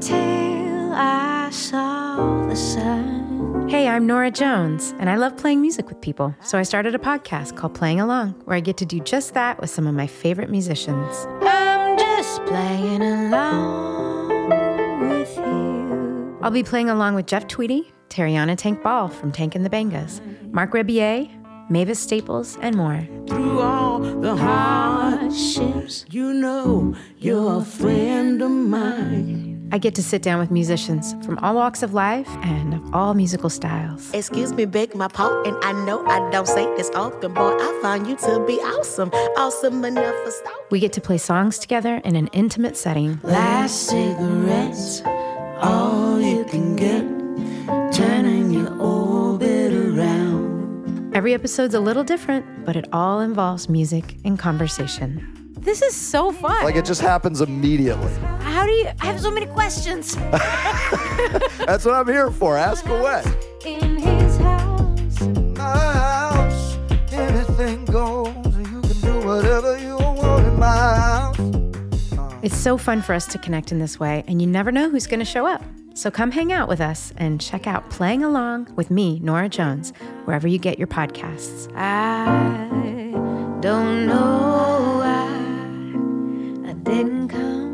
till I saw the sun. Hey, I'm Norah Jones, and I love playing music with people. So I started a podcast called Playing Along, where I get to do just that with some of my favorite musicians. I'm just playing along with you. I'll be playing along with Jeff Tweedy, Tarriona Tank Ball from Tank and the Bangas, Mark Rebier, Mavis Staples, and more. Through all the hardships, you know you're a friend of mine. I get to sit down with musicians from all walks of life and of all musical styles. Excuse me, beg my pardon. I know I don't say this often, boy. I find you to be awesome, awesome enough for stone. We get to play songs together in an intimate setting. Last cigarettes, all you can get, turning your orbit around. Every episode's a little different, but it all involves music and conversation. This is so fun. Like it just happens immediately. How do you? I have so many questions. That's what I'm here for. Ask away. In his house. my house. Anything goes. You can do whatever you want in my house. Uh. It's so fun for us to connect in this way, and you never know who's going to show up. So come hang out with us and check out Playing Along with me, Norah Jones, wherever you get your podcasts. I don't know why I didn't come.